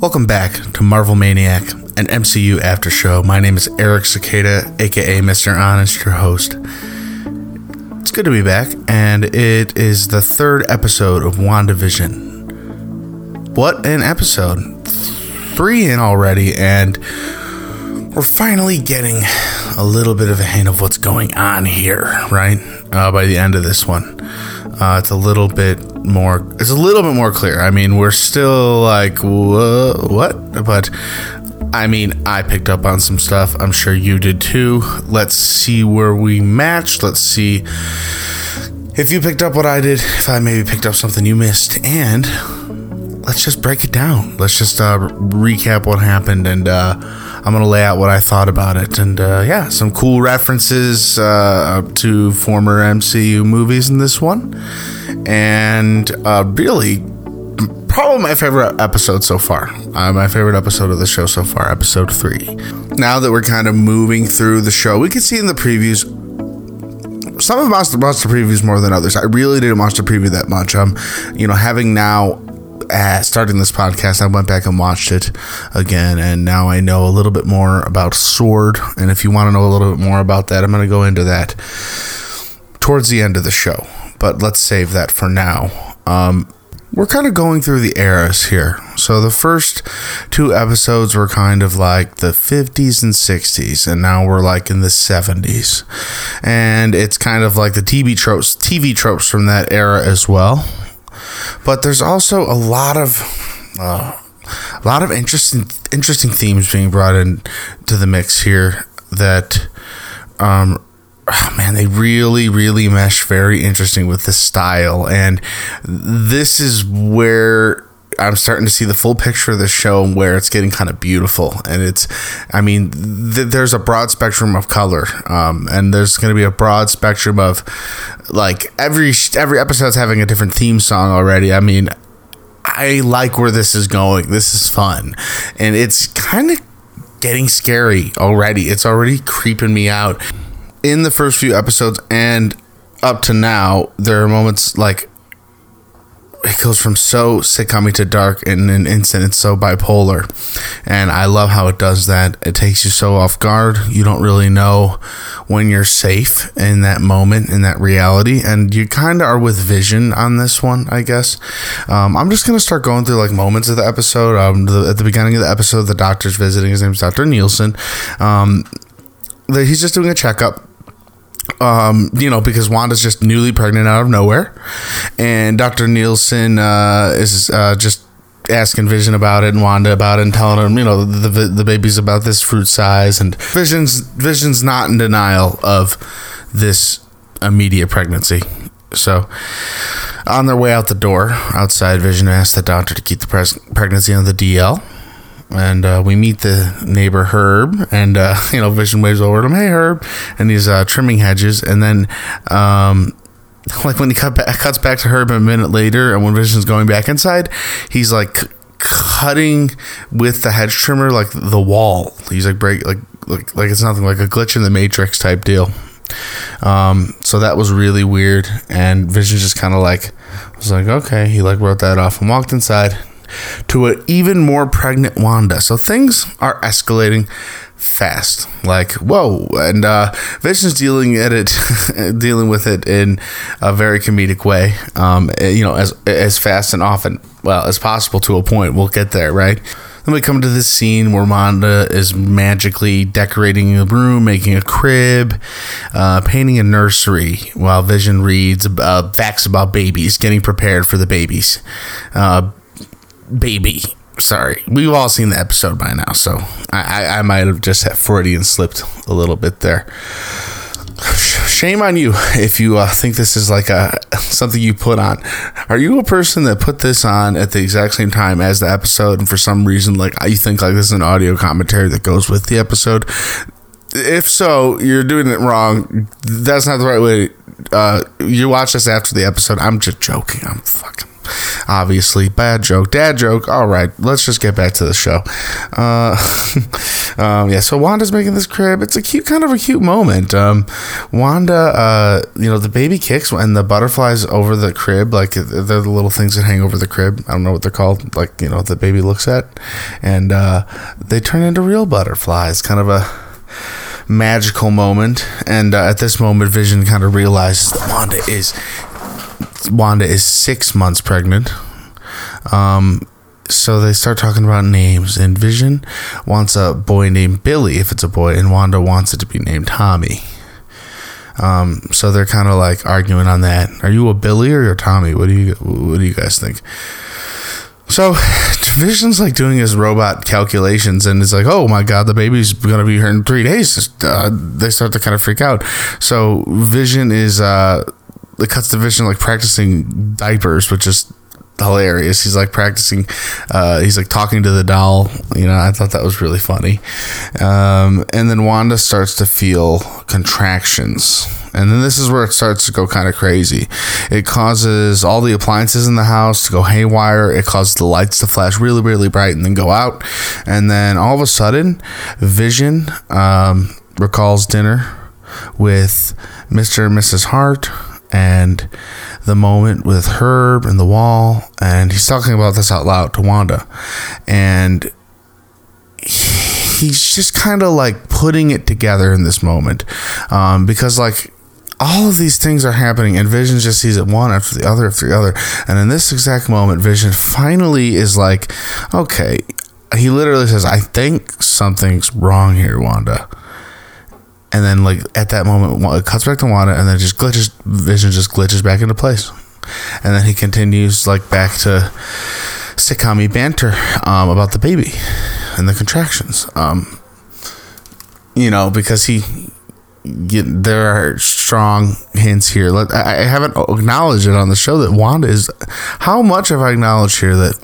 Welcome back to Marvel Maniac, an MCU after show. My name is Eric Cicada, aka Mr. Honest, your host. It's good to be back, and it is the third episode of WandaVision. What an episode! Three in already, and we're finally getting a little bit of a hint of what's going on here, right? Uh, by the end of this one, uh, it's a little bit more. It's a little bit more clear. I mean, we're still like, what? But I mean, I picked up on some stuff. I'm sure you did too. Let's see where we match. Let's see if you picked up what I did. If I maybe picked up something you missed, and let's just break it down. Let's just uh, recap what happened, and uh, I'm gonna lay out what I thought about it, and uh, yeah, some cool references uh, to former MCU movies in this one, and uh, really. Probably my favorite episode so far. Uh, my favorite episode of the show so far, episode three. Now that we're kind of moving through the show, we can see in the previews some of watched the previews more than others. I really didn't watch the preview that much. Um, you know, having now uh, starting this podcast, I went back and watched it again, and now I know a little bit more about Sword. And if you want to know a little bit more about that, I'm going to go into that towards the end of the show. But let's save that for now. Um, we're kind of going through the eras here. So the first two episodes were kind of like the 50s and 60s, and now we're like in the 70s. And it's kind of like the TV tropes, TV tropes from that era as well. But there's also a lot of uh, a lot of interesting interesting themes being brought in to the mix here that um, oh man, they really, really mesh very interesting with the style. And this is where I'm starting to see the full picture of the show where it's getting kind of beautiful. And it's, I mean, th- there's a broad spectrum of color. Um, and there's going to be a broad spectrum of like every, every episode's having a different theme song already. I mean, I like where this is going. This is fun. And it's kind of getting scary already. It's already creeping me out in the first few episodes and up to now, there are moments like it goes from so sitcom to dark in an instant. It's so bipolar, and I love how it does that. It takes you so off guard. You don't really know when you're safe in that moment, in that reality, and you kind of are with Vision on this one, I guess. Um, I'm just gonna start going through like moments of the episode. Um, the, at the beginning of the episode, the doctor's visiting. His name's Doctor Nielson. Um, he's just doing a checkup um, you know, because Wanda's just newly pregnant out of nowhere, and Doctor Nielson uh, is uh, just asking Vision about it and Wanda about it and telling him, you know, the, the, the baby's about this fruit size, and Vision's Vision's not in denial of this immediate pregnancy. So, on their way out the door, outside, Vision asks the doctor to keep the pres- pregnancy on the DL and uh, we meet the neighbor Herb, and uh, you know Vision waves over to him, "Hey Herb," and he's uh, trimming hedges, and then. Um, like when he cut back, cuts back to Herb a minute later, and when Vision's going back inside, he's like cutting with the hedge trimmer like the wall. He's like break like like like it's nothing like a glitch in the Matrix type deal. Um, so that was really weird, and Vision just kind of like was like, okay, he like wrote that off and walked inside to an even more pregnant Wanda. So things are escalating fast. Like whoa, and uh, Vision's dealing at it, dealing with it in a very comedic way. Um, eh, you know, as as fast and often well as possible to a point. We'll get there, right? Then we come to this scene where Wanda is magically decorating the room, making a crib, uh, painting a nursery, while Vision reads uh, facts about babies, getting prepared for the babies. Uh, baby. Sorry, we've all seen the episode by now, so I, I, I might have just had Freudian slipped a little bit there. Shame on you if you uh, think this is like a something you put on. Are you a person that put this on at the exact same time as the episode, and for some reason, like you think like this is an audio commentary that goes with the episode? If so, you're doing it wrong. That's not the right way. Uh, you watch this after the episode. I'm just joking. I'm fucking Obviously, bad joke, dad joke. All right, let's just get back to the show. Uh, um, yeah, so Wanda's making this crib. It's a cute, kind of a cute moment. Um, Wanda, uh, you know, the baby kicks and the butterflies over the crib, like they're the little things that hang over the crib. I don't know what they're called, like, you know, the baby looks at. And uh, they turn into real butterflies, kind of a magical moment. And uh, at this moment, Vision kind of realizes that Wanda is Wanda is six months pregnant. Um, so they start talking about names, and Vision wants a boy named Billy if it's a boy, and Wanda wants it to be named Tommy. Um, so they're kind of like arguing on that. Are you a Billy or a Tommy? What do you What do you guys think? So Vision's like doing his robot calculations, and it's like, oh my god, the baby's gonna be here in three days. Uh, they start to kind of freak out. So Vision is uh, it cuts to Vision like practicing diapers, which is hilarious. He's like practicing. Uh, he's like talking to the doll. You know, I thought that was really funny. Um, and then Wanda starts to feel contractions. And then this is where it starts to go kind of crazy. It causes all the appliances in the house to go haywire. It causes the lights to flash really, really bright and then go out. And then all of a sudden, Vision um, recalls dinner with Mr. and Mrs. Hart and the moment with Herb and the wall, and he's talking about this out loud to Wanda, and he's just kind of like putting it together in this moment, um, because like all of these things are happening, and Vision just sees it one after the other after the other, and in this exact moment, Vision finally is like, okay. He literally says, "I think something's wrong here, Wanda." And then like at that moment it cuts back to Wanda and then just glitches vision just glitches back into place. And then he continues like back to sitcom banter um, about the baby and the contractions. Um, you know because he get, there are strong hints here. I haven't acknowledged it on the show that Wanda is how much have I acknowledged here that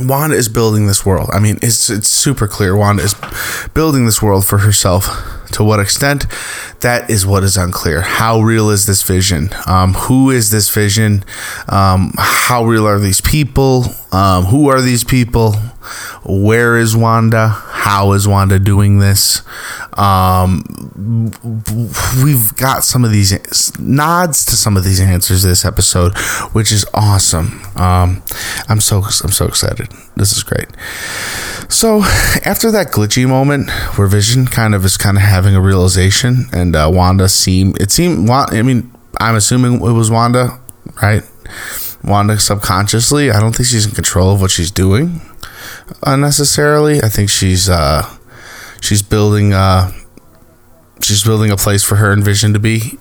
Wanda is building this world. I mean, it's it's super clear. Wanda is building this world for herself. To what extent? That is what is unclear. How real is this vision? Um, who is this vision? Um, how real are these people? Um, who are these people? Where is Wanda? How is Wanda doing this? Um, we've got some of these nods to some of these answers this episode, which is awesome. Um, I'm so I'm so excited. This is great. So after that glitchy moment where Vision kind of is kind of having a realization, and uh, Wanda seemed it seemed I mean I'm assuming it was Wanda, right? Wanda subconsciously. I don't think she's in control of what she's doing unnecessarily. I think she's uh, she's building uh, she's building a place for her and Vision to be.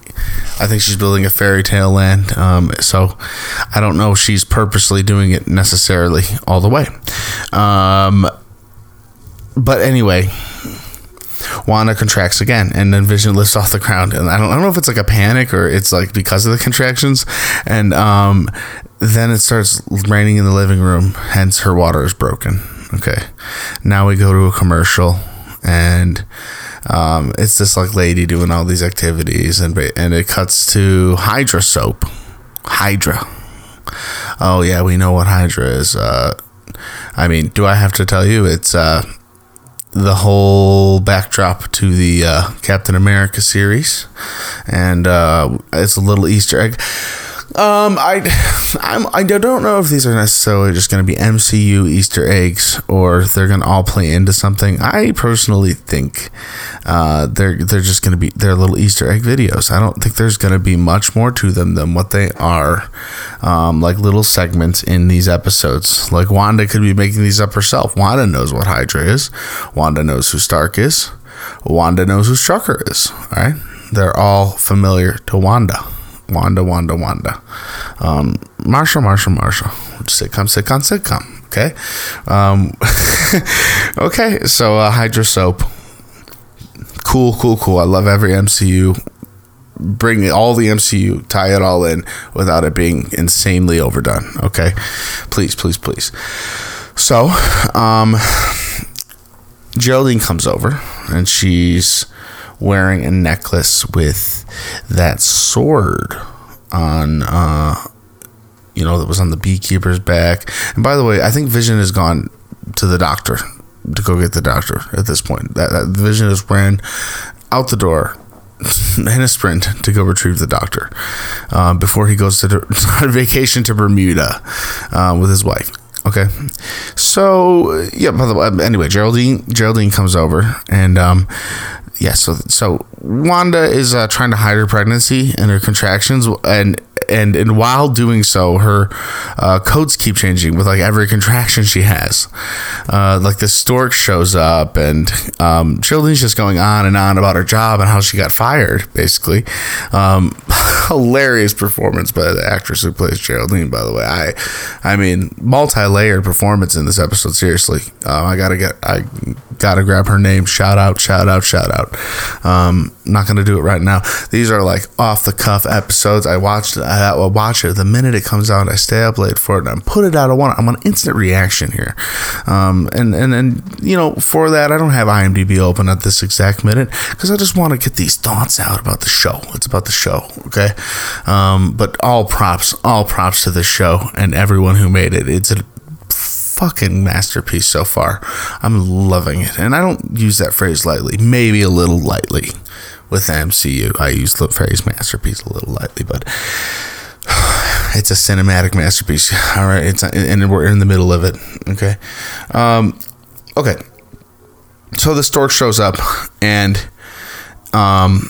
I think she's building a fairy tale land. Um, so I don't know if she's purposely doing it necessarily all the way. Um, but anyway, Wanda contracts again, and then Vision lifts off the ground. And I don't, I don't know if it's like a panic or it's like because of the contractions. And um, then it starts raining in the living room, hence her water is broken. Okay. Now we go to a commercial, and um, it's this like lady doing all these activities, and and it cuts to Hydra soap. Hydra. Oh yeah, we know what Hydra is. Uh, I mean, do I have to tell you? It's uh, the whole backdrop to the uh, Captain America series, and uh, it's a little Easter egg. Um, I, I'm, I don't know if these are necessarily just going to be MCU Easter eggs or they're going to all play into something. I personally think, uh, they're they're just going to be they're little Easter egg videos. I don't think there's going to be much more to them than what they are, um, like little segments in these episodes. Like Wanda could be making these up herself. Wanda knows what Hydra is. Wanda knows who Stark is. Wanda knows who Strucker is. All right, they're all familiar to Wanda. Wanda, Wanda, Wanda. Um, Marcia, Marcia, Marcia. Sitcom, sitcom, sitcom. Okay. Um, okay. So, uh, Hydra Soap. Cool, cool, cool. I love every MCU. Bring all the MCU, tie it all in without it being insanely overdone. Okay. Please, please, please. So, um, Geraldine comes over and she's wearing a necklace with that sword on uh, you know, that was on the beekeeper's back. And by the way, I think Vision has gone to the doctor to go get the doctor at this point. That, that Vision has ran out the door in a sprint to go retrieve the doctor uh, before he goes to on vacation to Bermuda uh, with his wife. Okay, so yeah. By the way, anyway, Geraldine Geraldine comes over and um, yeah. So so Wanda is uh, trying to hide her pregnancy and her contractions, and and and while doing so, her uh, codes keep changing with like every contraction she has. Uh, like the stork shows up, and um, Geraldine's just going on and on about her job and how she got fired. Basically, um, hilarious performance by the actress who plays Geraldine. By the way, I, I mean, multi-layered performance in this episode. Seriously, um, I gotta get, I gotta grab her name. Shout out, shout out, shout out. Um, not gonna do it right now. These are like off the cuff episodes. I watched, I, I watch it the minute it comes out. I stay up late for it and I put it out. I want, I'm on instant reaction here, um, and and and you know, for that, I don't have IMDb open at this exact minute because I just want to get these thoughts out about the show. It's about the show, okay? Um, but all props, all props to the show and everyone who made it. It's a fucking masterpiece so far. I'm loving it. And I don't use that phrase lightly, maybe a little lightly with MCU. I use the phrase masterpiece a little lightly, but it's a cinematic masterpiece. All right, it's and we're in the middle of it. Okay, um, okay. So the stork shows up, and um,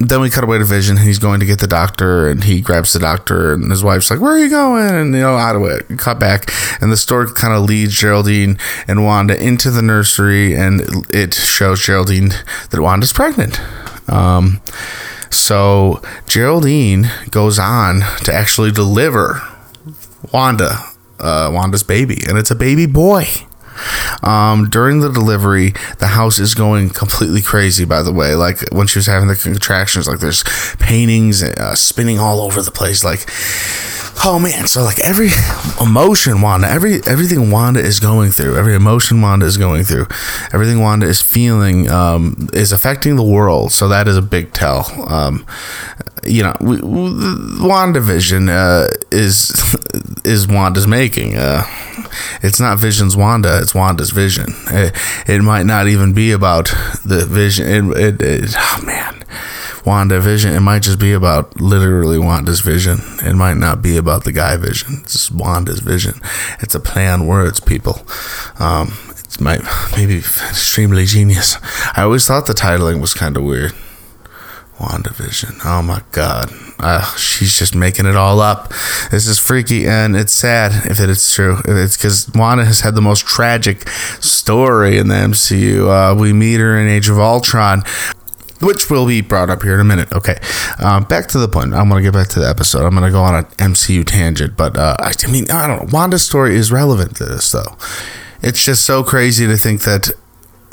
then we cut away to Vision. He's going to get the doctor, and he grabs the doctor, and his wife's like, "Where are you going?" And you know, out of it. Cut back, and the story kind of leads Geraldine and Wanda into the nursery, and it shows Geraldine that Wanda's pregnant. Um, so Geraldine goes on to actually deliver Wanda, uh, Wanda's baby, and it's a baby boy. Um, during the delivery, the house is going completely crazy. By the way, like when she was having the contractions, like there's paintings uh, spinning all over the place. Like, oh man! So like every emotion Wanda, every everything Wanda is going through, every emotion Wanda is going through, everything Wanda is feeling um, is affecting the world. So that is a big tell. Um, you know, we, we, WandaVision uh, is is Wanda's making. Uh, it's not Vision's Wanda; it's Wanda's vision. It, it might not even be about the vision. It, it, it oh man, Wanda Vision. It might just be about literally Wanda's vision. It might not be about the guy vision. It's Wanda's vision. It's a play on words, people. Um, it's my maybe extremely genius. I always thought the titling was kind of weird. WandaVision. Oh my God. Uh, she's just making it all up. This is freaky and it's sad if it is true. It's because Wanda has had the most tragic story in the MCU. Uh, we meet her in Age of Ultron. Which will be brought up here in a minute. Okay, um, back to the point. I'm to get back to the episode. I'm going to go on an MCU tangent, but uh, I mean, I don't know. Wanda's story is relevant to this, though. It's just so crazy to think that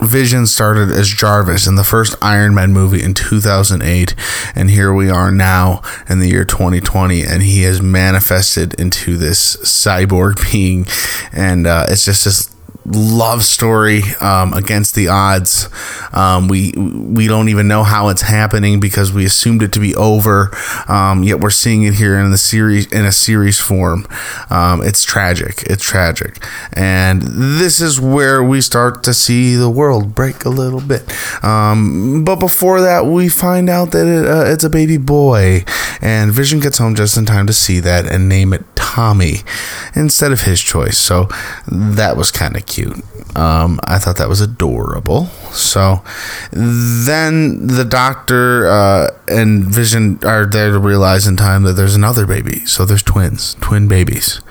Vision started as Jarvis in the first Iron Man movie in 2008, and here we are now in the year 2020, and he has manifested into this cyborg being, and uh, it's just this love story um, against the odds. Um, we we don't even know how it's happening because we assumed it to be over. Um, yet we're seeing it here in the series in a series form. Um, it's tragic. It's tragic, and this is where we start to see the world break a little bit. Um, but before that, we find out that it, uh, it's a baby boy, and Vision gets home just in time to see that and name it Tommy instead of his choice. So that was kind of cute. Um, I thought that was adorable. So then the doctor uh, and Vision are there to realize in time that there's another baby. So there's twins, twin babies.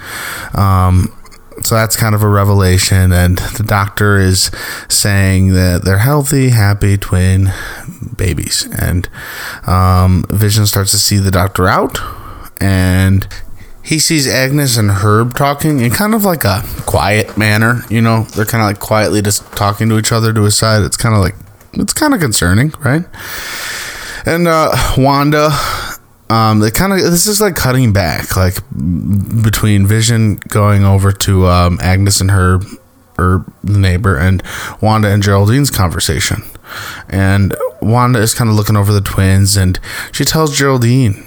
Um, so that's kind of a revelation, and the doctor is saying that they're healthy, happy twin babies. And um, Vision starts to see the doctor out, and he sees Agnes and Herb talking in kind of like a quiet manner. You know, they're kind of like quietly just talking to each other to his side. It's kind of like, it's kind of concerning, right? And uh, Wanda, um, they kind of, this is like cutting back, like between Vision going over to um, Agnes and Herb, or the neighbor, and Wanda and Geraldine's conversation. And Wanda is kind of looking over the twins, and she tells Geraldine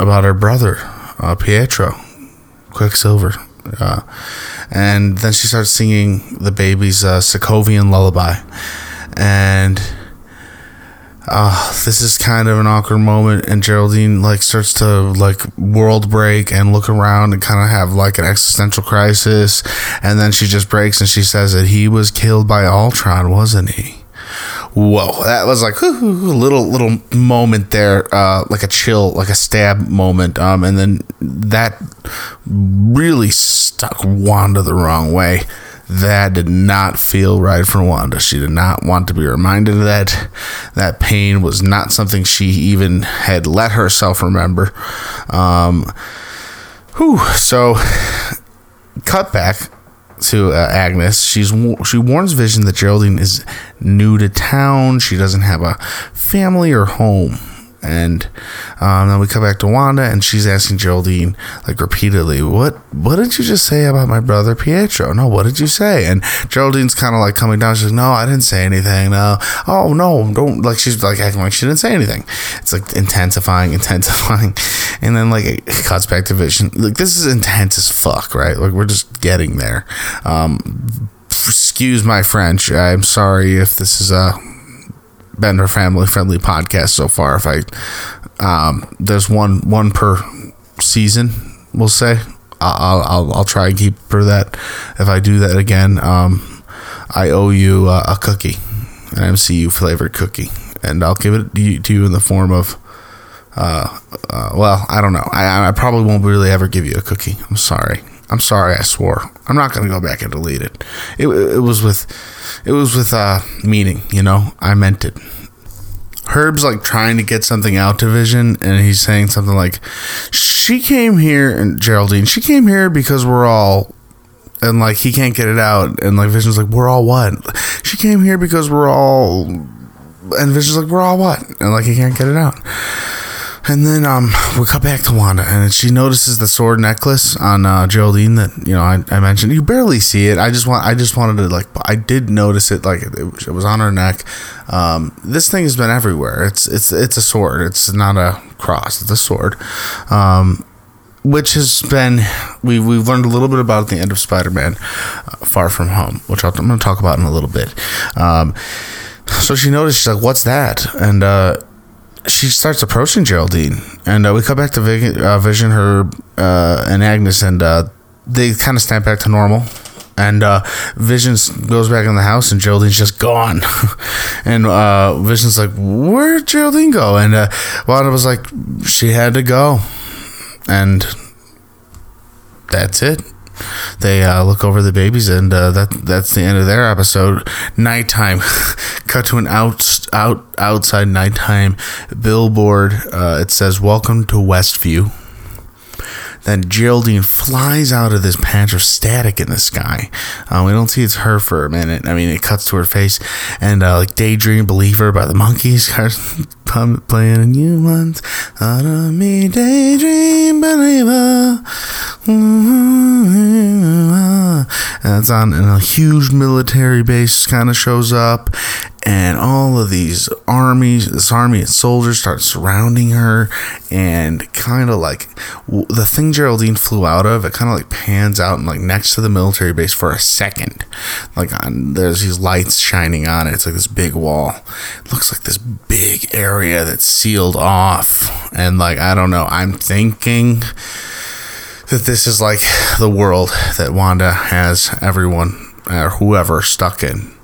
about her brother uh, Pietro, Quicksilver. Uh, and then she starts singing the baby's uh, Sokovian lullaby. And uh, this is kind of an awkward moment and geraldine like starts to like world break and look around and kind of have like an existential crisis and then she just breaks and she says that he was killed by ultron wasn't he whoa that was like a little little moment there uh, like a chill like a stab moment um, and then that really stuck wanda the wrong way that did not feel right for Wanda. She did not want to be reminded of that. That pain was not something she even had let herself remember. Um, whew, so, cut back to uh, Agnes. She's she warns Vision that Geraldine is new to town. She doesn't have a family or home. And um, then we come back to Wanda, and she's asking Geraldine like repeatedly, "What? What did you just say about my brother Pietro? No, what did you say?" And Geraldine's kind of like coming down. She's like, "No, I didn't say anything. No, oh no, don't like." She's like acting like she didn't say anything. It's like intensifying, intensifying, and then like it cuts back to Vision. Like this is intense as fuck, right? Like we're just getting there. Um, excuse my French. I'm sorry if this is a Bender family friendly podcast so far. If I um, there's one one per season, we'll say. I'll I'll, I'll try and keep for that. If I do that again, um, I owe you uh, a cookie, an MCU flavored cookie, and I'll give it to you, to you in the form of. Uh, uh, well, I don't know. I, I probably won't really ever give you a cookie. I'm sorry. I'm sorry. I swore. I'm not gonna go back and delete it. It, it was with, it was with uh meaning. You know, I meant it. Herb's like trying to get something out to Vision, and he's saying something like, "She came here, and Geraldine, she came here because we're all." And like he can't get it out, and like Vision's like, "We're all what?" She came here because we're all, and Vision's like, "We're all what?" And like he can't get it out. And then um, we cut back to Wanda, and she notices the sword necklace on uh, Geraldine that you know I, I, mentioned. You barely see it. I just want I just wanted to like I did notice it like it, it was on her neck. Um, this thing has been everywhere. It's it's it's a sword. It's not a cross. It's a sword. Um, which has been we we've learned a little bit about at the end of Spider-Man, uh, Far From Home, which i am going to talk about in a little bit. Um, so she noticed she's like, "What's that?" And uh, she starts approaching Geraldine, and uh, we come back to uh, Vision her, uh, and Agnes, and uh, they kind of snap back to normal. And uh, Vision goes back in the house, and Geraldine's just gone. and uh, Vision's like, "Where'd Geraldine go?" And uh, Wanda was like, "She had to go," and that's it they uh, look over the babies, and uh, that that's the end of their episode. Nighttime, cut to an out out outside nighttime billboard. Uh, it says, "Welcome to Westview." Then Geraldine flies out of this patch of static in the sky. Uh, we don't see it's her for a minute. I mean, it cuts to her face, and uh, like "Daydream Believer" by the Monkees playing, and you once thought of me, daydream believer. And it's on, and a huge military base kind of shows up, and all of these armies, this army of soldiers start surrounding her, and kind of like the thing Geraldine flew out of, it kind of like pans out and like next to the military base for a second, like on there's these lights shining on it. It's like this big wall. It looks like this big area that's sealed off, and like I don't know. I'm thinking that this is like the world that Wanda has everyone or whoever stuck in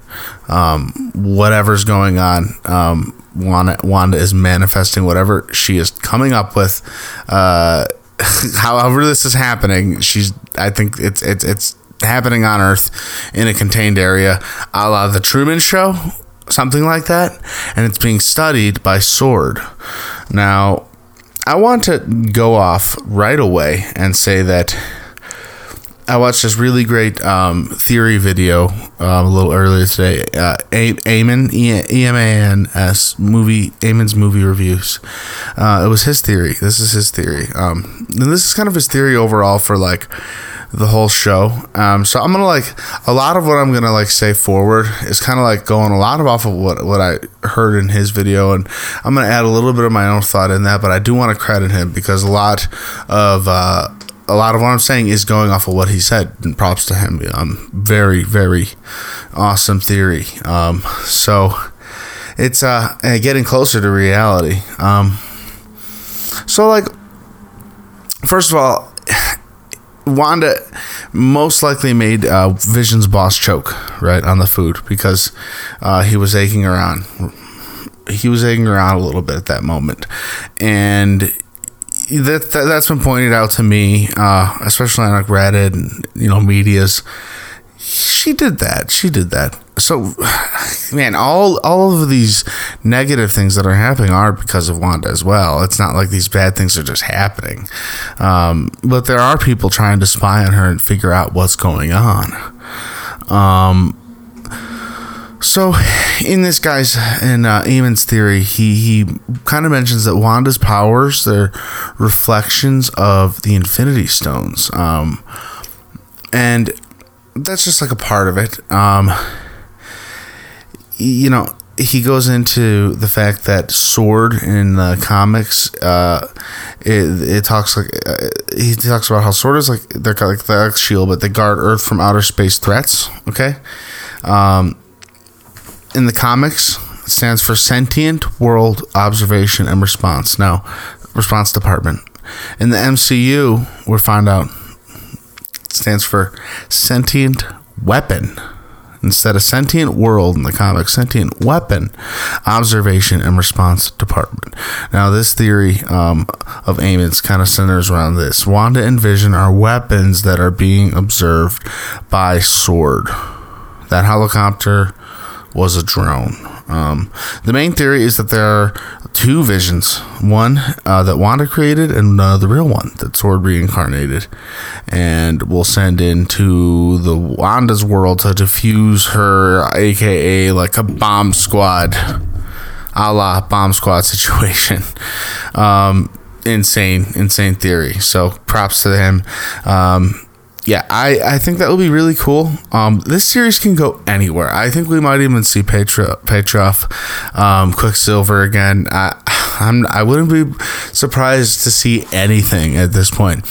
um, whatever's going on. Um, Wanda, Wanda is manifesting whatever she is coming up with. Uh, however, this is happening, she's. I think it's it's it's happening on Earth in a contained area, a la the Truman Show, something like that, and it's being studied by Sword. Now, I want to go off right away and say that I watched this really great um, theory video um, a little earlier today. Uh, Eamon, E M A N S movie, Eamon's movie reviews. Uh, it was his theory. This is his theory. Um, and this is kind of his theory overall for like the whole show. Um, so I'm gonna like a lot of what I'm gonna like say forward is kind of like going a lot of off of what what I heard in his video, and I'm gonna add a little bit of my own thought in that. But I do want to credit him because a lot of uh, a lot of what I'm saying is going off of what he said, and props to him. Um, very very awesome theory. Um, so it's uh getting closer to reality. Um, so like first of all Wanda most likely made uh, Vision's boss choke right on the food because uh, he was aching around. He was aching around a little bit at that moment, and that, that has been pointed out to me, uh, especially on like Reddit and you know media's. She did that. She did that. So man all all of these negative things that are happening are because of wanda as well. It's not like these bad things are just happening. Um, but there are people trying to spy on her and figure out what's going on. Um, so in this guy's in uh, Eamon's theory he he kind of mentions that wanda's powers they're reflections of the infinity stones. Um, and that's just like a part of it. Um, you know, he goes into the fact that sword in the comics uh, it, it talks like uh, he talks about how sword is like they're like the shield but they guard earth from outer space threats okay? Um, in the comics it stands for sentient world observation and response. Now response department. In the mcu we find out stands for sentient weapon instead of sentient world in the comic, sentient weapon observation and response department. Now, this theory um, of Eamon's kind of centers around this. Wanda and Vision are weapons that are being observed by Sword. That helicopter was a drone. Um, the main theory is that there are two visions one uh, that Wanda created, and uh, the real one that Sword reincarnated. And will send into the Wanda's world to defuse her, aka like a bomb squad, a la bomb squad situation. Um, insane, insane theory. So props to him. Um, yeah, I, I think that would be really cool. Um, this series can go anywhere. I think we might even see Petra, Petrov, um, Quicksilver again. I, I'm, I wouldn't be surprised to see anything at this point.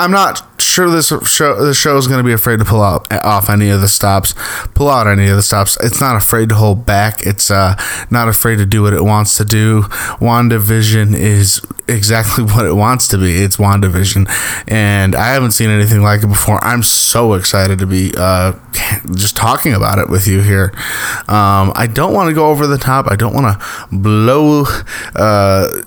I'm not sure this show the show is going to be afraid to pull out off any of the stops, pull out any of the stops. It's not afraid to hold back. It's uh, not afraid to do what it wants to do. WandaVision is exactly what it wants to be. It's WandaVision, and I haven't seen anything like it before. I'm so excited to be uh, just talking about it with you here. Um, I don't want to go over the top. I don't want to blow, uh,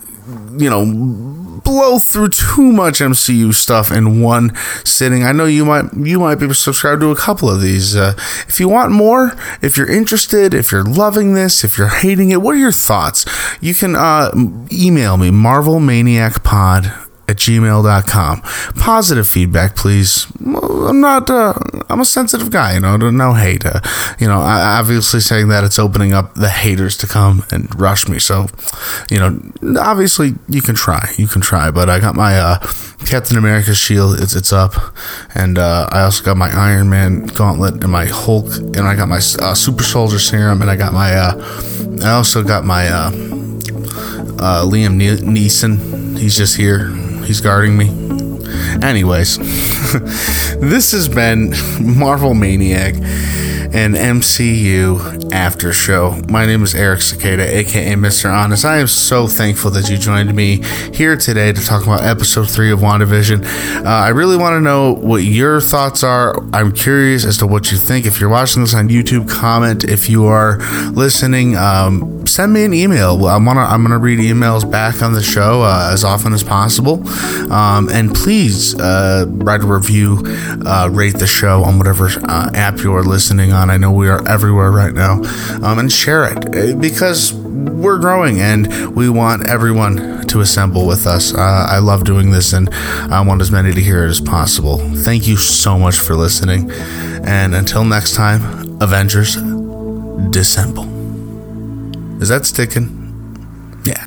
you know blow through too much MCU stuff in one sitting. I know you might you might be subscribed to a couple of these. Uh, if you want more, if you're interested, if you're loving this, if you're hating it, what are your thoughts? You can uh, email me marvelmaniacpod at gmail.com. Positive feedback, please. I'm not, uh, I'm a sensitive guy, you know, no hate. Uh, you know, I, obviously saying that it's opening up the haters to come and rush me. So, you know, obviously you can try, you can try, but I got my, uh, Captain America shield, it's, it's up. And, uh, I also got my Iron Man gauntlet and my Hulk, and I got my, uh, super soldier serum, and I got my, uh, I also got my, Liam Neeson. He's just here He's guarding me. Anyways, this has been Marvel Maniac and MCU After Show. My name is Eric Cicada, aka Mr. Honest. I am so thankful that you joined me here today to talk about episode three of WandaVision. Uh, I really want to know what your thoughts are. I'm curious as to what you think. If you're watching this on YouTube, comment. If you are listening, um, send me an email. I'm gonna I'm gonna read emails back on the show uh, as often as possible. Um, and please uh, write a review, uh, rate the show on whatever uh, app you are listening on. I know we are everywhere right now. Um, and share it eh, because we're growing and we want everyone to assemble with us. Uh, I love doing this and I want as many to hear it as possible. Thank you so much for listening. And until next time, Avengers, dissemble. Is that sticking? Yeah.